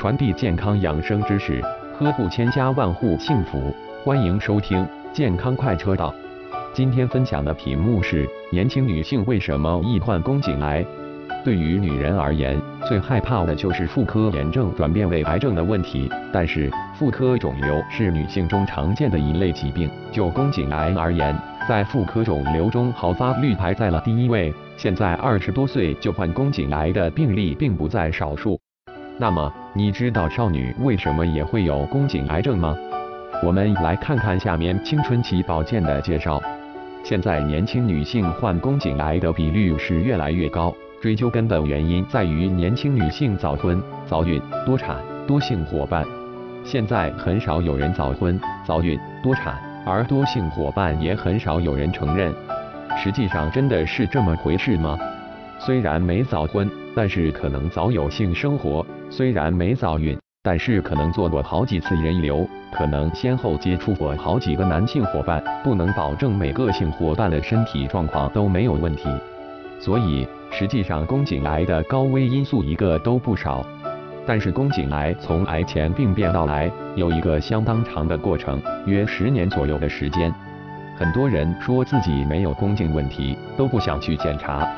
传递健康养生知识，呵护千家万户幸福。欢迎收听健康快车道。今天分享的题目是：年轻女性为什么易患宫颈癌？对于女人而言，最害怕的就是妇科炎症转变为癌症的问题。但是，妇科肿瘤是女性中常见的一类疾病。就宫颈癌而言，在妇科肿瘤中好发率排在了第一位。现在二十多岁就患宫颈癌的病例并不在少数。那么，你知道少女为什么也会有宫颈癌症吗？我们来看看下面青春期保健的介绍。现在年轻女性患宫颈癌的比率是越来越高。追究根本原因在于年轻女性早婚、早孕、多产、多性伙伴。现在很少有人早婚、早孕、多产，而多性伙伴也很少有人承认。实际上真的是这么回事吗？虽然没早婚，但是可能早有性生活；虽然没早孕，但是可能做过好几次人流，可能先后接触过好几个男性伙伴，不能保证每个性伙伴的身体状况都没有问题。所以。实际上，宫颈癌的高危因素一个都不少。但是，宫颈癌从癌前病变到癌有一个相当长的过程，约十年左右的时间。很多人说自己没有宫颈问题，都不想去检查。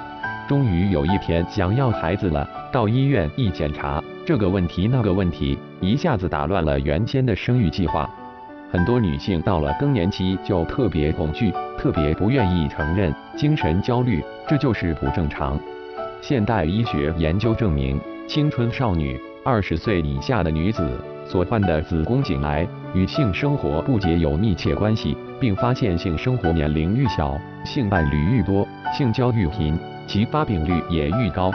终于有一天想要孩子了，到医院一检查，这个问题那个问题，一下子打乱了原先的生育计划。很多女性到了更年期就特别恐惧，特别不愿意承认，精神焦虑，这就是不正常。现代医学研究证明，青春少女二十岁以下的女子所患的子宫颈癌与性生活不洁有密切关系，并发现性生活年龄愈小，性伴侣愈多，性交愈频，其发病率也愈高。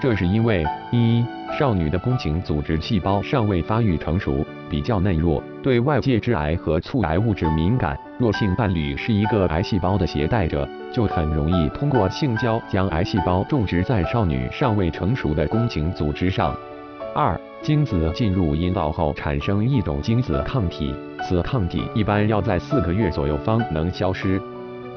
这是因为一。少女的宫颈组织细胞尚未发育成熟，比较嫩弱，对外界致癌和促癌物质敏感。若性伴侣是一个癌细胞的携带者，就很容易通过性交将癌细胞种植在少女尚未成熟的宫颈组织上。二、精子进入阴道后产生一种精子抗体，此抗体一般要在四个月左右方能消失。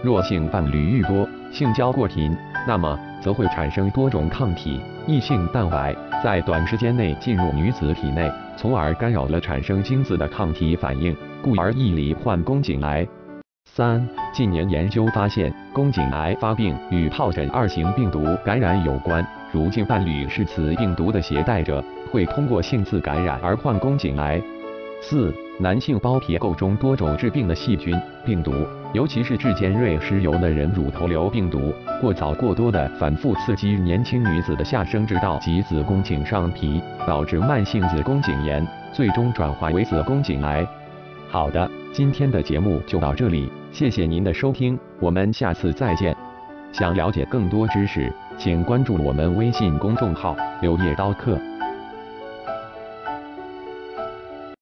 若性伴侣愈多，性交过频，那么则会产生多种抗体，异性蛋白。在短时间内进入女子体内，从而干扰了产生精子的抗体反应，故而易罹患宫颈癌。三、近年研究发现，宫颈癌发病与疱疹二型病毒感染有关，如性伴侣是此病毒的携带者，会通过性自感染而患宫颈癌。四、男性包皮垢中多种致病的细菌、病毒。尤其是质尖锐湿疣的人乳头瘤病毒，过早过多的反复刺激年轻女子的下生殖道及子宫颈上皮，导致慢性子宫颈炎，最终转化为子宫颈癌。好的，今天的节目就到这里，谢谢您的收听，我们下次再见。想了解更多知识，请关注我们微信公众号“柳叶刀客”。